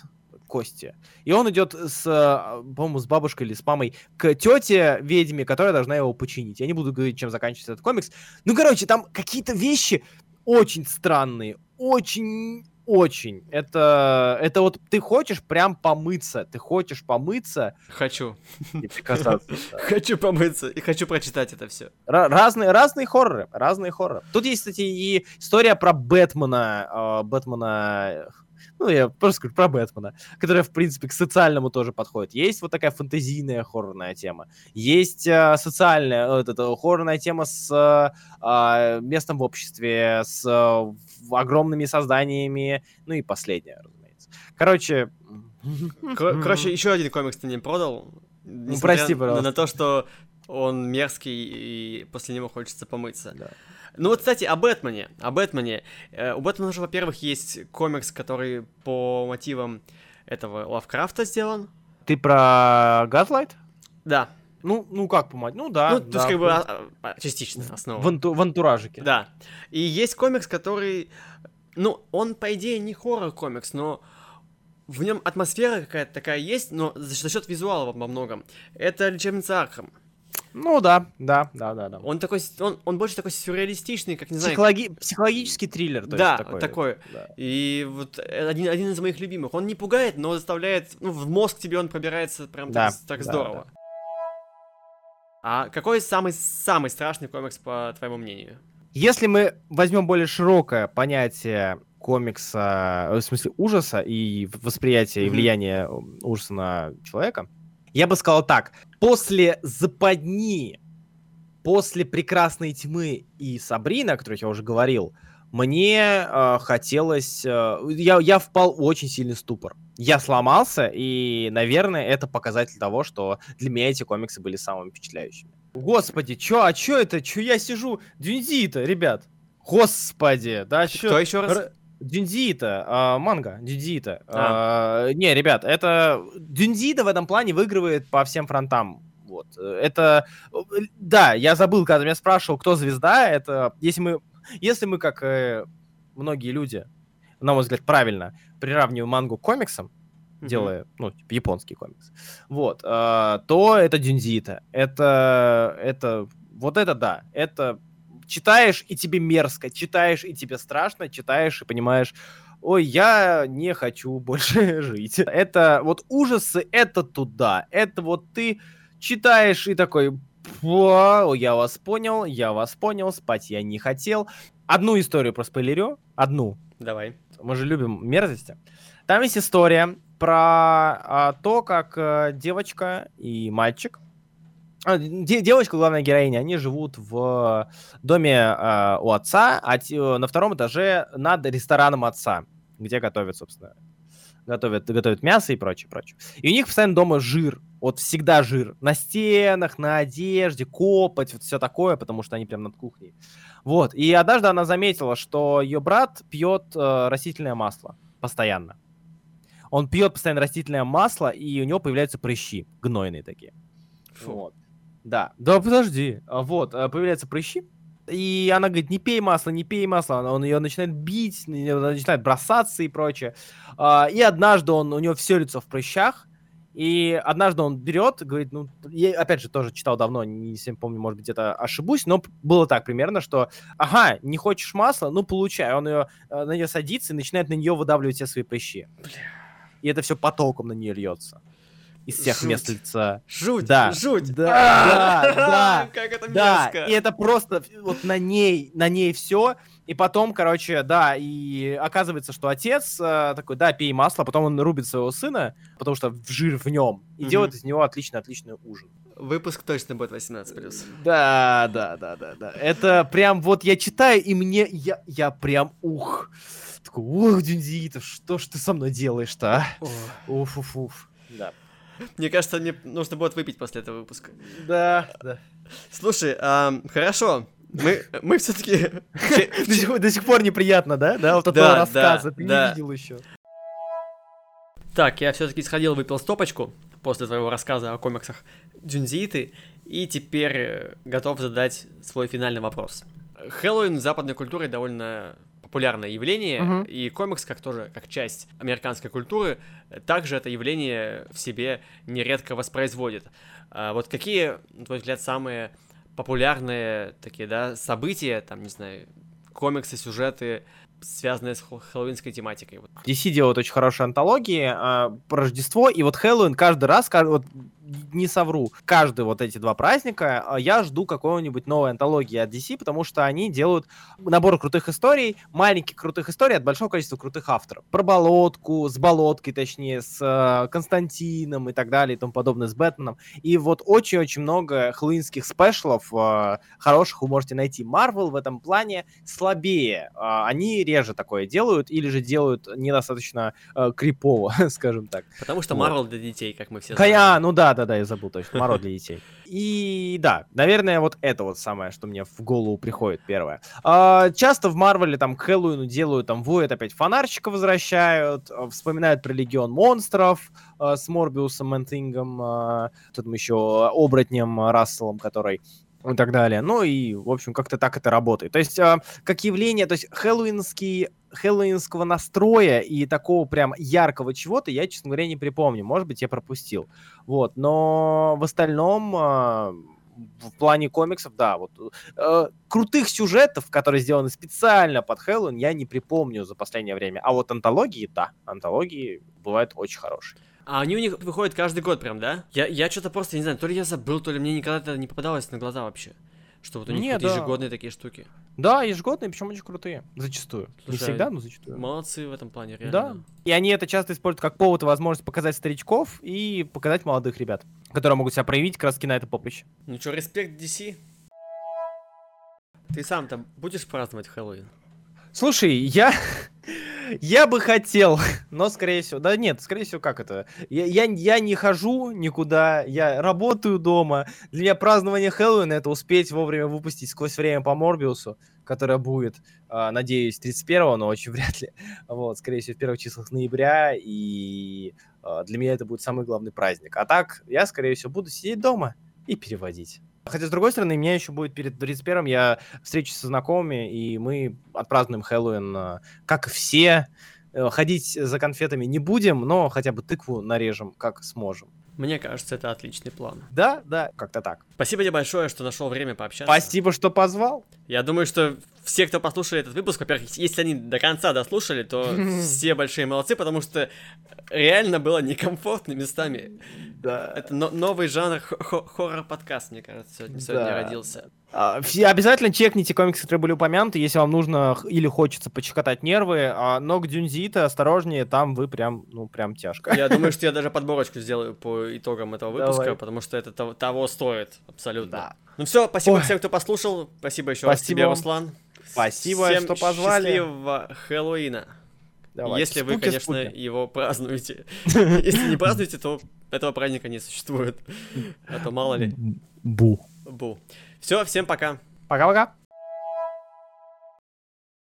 кости. И он идет с, э, по-моему, с бабушкой или с мамой к тете ведьме, которая должна его починить. Я не буду говорить, чем заканчивается этот комикс. Ну, короче, там какие-то вещи очень странные, очень очень. Это, это вот ты хочешь прям помыться, ты хочешь помыться. Хочу. И прикасаться. Хочу помыться и хочу прочитать это все. Разные, разные хорроры, разные хорроры. Тут есть, кстати, и история про Бэтмена, а, Бэтмена ну, я просто скажу про Бэтмена, которая, в принципе, к социальному тоже подходит. Есть вот такая фантазийная хоррорная тема. Есть э, социальная, вот эта хоррорная тема с э, местом в обществе, с э, огромными созданиями, ну и последняя, разумеется. Короче... Короче, еще один комикс ты не продал. Ну, прости, пожалуйста. На то, что он мерзкий, и после него хочется помыться. Да. Ну вот, кстати, о Бэтмене. О Бэтмене. Э, у Бэтмена же, во-первых, есть комикс, который по мотивам этого Лавкрафта сделан. Ты про Газлайт? Да. Ну, ну как помать? Ну да. Ну, то есть как бы а, а, частично основа. В, анту, в антуражике. Да. И есть комикс, который, ну, он по идее не хоррор-комикс, но в нем атмосфера какая-то такая есть, но за, за счет визуала во многом. Это лечебница Аркхэм. Ну да, да, да, да, да. Он такой, он, он больше такой сюрреалистичный, как не знаю. Психологи... Психологический триллер, то да, есть такой. такой. Да. И вот один, один из моих любимых. Он не пугает, но заставляет, ну, в мозг тебе он пробирается прям да, так, так да, здорово. Да. А какой самый самый страшный комикс по твоему мнению? Если мы возьмем более широкое понятие комикса, в смысле ужаса и восприятия mm-hmm. и влияния ужаса на человека, я бы сказал так. После западни после «Прекрасной тьмы» и «Сабрина», о которых я уже говорил, мне э, хотелось... Э, я, я впал в очень сильный ступор. Я сломался, и, наверное, это показатель того, что для меня эти комиксы были самыми впечатляющими. Господи, чё, а чё это? Чё я сижу? Дюнзи-то, ребят. Господи, да чё? Кто еще раз? Р... Дюнзиита, а, манга, Дюнзиита. А. А, не, ребят, это... Дюнзиита в этом плане выигрывает по всем фронтам. Вот. Это... Да, я забыл, когда меня спрашивал, кто звезда, это... Если мы, если мы как э, многие люди, на мой взгляд, правильно приравниваем мангу к комиксам, mm-hmm. делая, ну, типа, японский комикс, вот, э, то это Дюнзиита. Это... Это... Вот это да. Это читаешь, и тебе мерзко, читаешь, и тебе страшно, читаешь, и понимаешь, ой, я не хочу больше жить. Это вот ужасы, это туда. Это вот ты читаешь и такой, о, я вас понял, я вас понял, спать я не хотел. Одну историю про спойлерю, одну. Давай. Мы же любим мерзости. Там есть история про а, то, как а, девочка и мальчик девочка, главная героиня, они живут в доме э, у отца, а э, на втором этаже над рестораном отца, где готовят, собственно, готовят, готовят мясо и прочее, прочее. И у них постоянно дома жир, вот всегда жир. На стенах, на одежде, копоть, вот все такое, потому что они прям над кухней. Вот, и однажды она заметила, что ее брат пьет э, растительное масло постоянно. Он пьет постоянно растительное масло, и у него появляются прыщи, гнойные такие. Фу. Вот. Да, да, подожди. А вот, э, появляются прыщи, и она говорит, не пей масло, не пей масло. Он ее начинает бить, начинает бросаться и прочее. А, и однажды он, у него все лицо в прыщах, и однажды он берет, говорит, ну, я, опять же, тоже читал давно, не всем помню, может быть, это ошибусь, но было так примерно, что, ага, не хочешь масла, ну, получай. Он ее, э, на нее садится и начинает на нее выдавливать все свои прыщи. Бля. И это все потоком на нее льется из всех жуть. мест лица. Жуть, да. жуть. Да, да, да. Как это да. И это просто вот на ней, на ней все. И потом, короче, да, и оказывается, что отец э, такой, да, пей масло, потом он рубит своего сына, потому что жир в нем, и угу. делает из него отличный-отличный ужин. Выпуск точно будет 18+. Да, да, да, да, да. Это прям вот я читаю, и мне, я, я прям, ух, такой, ух, Дюнзиитов, что ж ты со мной делаешь-то, а? Уф-уф-уф. Да. Мне кажется, мне нужно будет выпить после этого выпуска. Да, да. Слушай, хорошо. Мы, мы все-таки... До сих, до сих пор неприятно, да? Да, вот этого да, рассказа. Да, Ты да. не видел еще. Так, я все-таки сходил, выпил стопочку после твоего рассказа о комиксах Дзюнзииты, и теперь э, готов задать свой финальный вопрос. Хэллоуин в западной культуре довольно популярное явление, uh-huh. и комикс, как тоже, как часть американской культуры, также это явление в себе нередко воспроизводит. А вот какие, на твой взгляд, самые популярные такие, да, события, там, не знаю, комиксы, сюжеты, связанные с хэллоуинской тематикой. DC делают очень хорошие антологии э, про Рождество, и вот Хэллоуин каждый раз, каждый, вот не совру, каждый вот эти два праздника а, я жду какой-нибудь новой антологии от DC, потому что они делают набор крутых историй, маленьких крутых историй от большого количества крутых авторов. Про болотку, с болоткой, точнее, с э, Константином и так далее и тому подобное, с Бэтменом. И вот очень-очень много хэллоуинских спешлов э, хороших вы можете найти. Марвел в этом плане слабее. Э, они реже такое делают или же делают недостаточно э, крипово, скажем так. Потому что Марвел вот. для детей, как мы все знаем. А, ну да, да-да, я забыл точно, Моро для детей. И да, наверное, вот это вот самое, что мне в голову приходит первое. А, часто в Марвеле там к Хэллоуину делают, там воют опять фонарщика возвращают, а, вспоминают про Легион монстров а, с Морбиусом, Мэнтингом, а, тут еще оборотнем Расселом, который и так далее. Ну и, в общем, как-то так это работает. То есть, э, как явление, то есть хэллоуинский, хэллоуинского настроя и такого прям яркого чего-то я, честно говоря, не припомню. Может быть, я пропустил. Вот, но в остальном... Э, в плане комиксов, да, вот э, крутых сюжетов, которые сделаны специально под Хэллоуин, я не припомню за последнее время. А вот антологии, да, антологии бывают очень хорошие. А они у них выходят каждый год прям, да? Я, я что-то просто не знаю, то ли я забыл, то ли мне никогда это не попадалось на глаза вообще. Что вот у них вот да. ежегодные такие штуки. Да, ежегодные, причем очень крутые. Зачастую. Слушай, не всегда, но зачастую. Молодцы в этом плане, реально. Да. И они это часто используют как повод и возможность показать старичков и показать молодых ребят, которые могут себя проявить как раз на это поприще. Ну что, респект DC. Ты сам-то будешь праздновать Хэллоуин? Слушай, я... Я бы хотел, но, скорее всего, да нет, скорее всего, как это? Я, я, я не хожу никуда, я работаю дома. Для меня празднование Хэллоуина это успеть вовремя выпустить сквозь время по Морбиусу, которая будет, э, надеюсь, 31-го, но очень вряд ли. Вот, скорее всего, в первых числах ноября, и э, для меня это будет самый главный праздник. А так, я, скорее всего, буду сидеть дома и переводить. Хотя, с другой стороны, меня еще будет перед 31-м, я встречусь со знакомыми, и мы отпразднуем Хэллоуин, э, как все. Э, ходить за конфетами не будем, но хотя бы тыкву нарежем, как сможем. Мне кажется, это отличный план. Да, да, как-то так. Спасибо тебе большое, что нашел время пообщаться. Спасибо, что позвал. Я думаю, что все, кто послушали этот выпуск, во-первых, если они до конца дослушали, то все большие молодцы, потому что реально было некомфортно местами. Да. Это но- новый жанр хо- хоррор-подкаст, мне кажется, сегодня, сегодня Да. родился. А, все- Обязательно чекните комиксы, которые были упомянуты, если вам нужно или хочется почекотать нервы, а, но к Дюнзита осторожнее, там вы прям, ну, прям тяжко. Я думаю, что я даже подборочку сделаю по итогам этого выпуска, Давай. потому что это того, того стоит, абсолютно. Да. Ну все, спасибо Ой. всем, кто послушал. Спасибо еще раз Спасибо тебе, вам. Руслан. Спасибо, Всем что позвали. счастливого Хэллоуина. Давайте. Если вы, Спуки, конечно, спуки. его празднуете. Если не празднуете, то этого праздника не существует. А то мало ли. Бу. Бу. Все, всем пока. Пока-пока.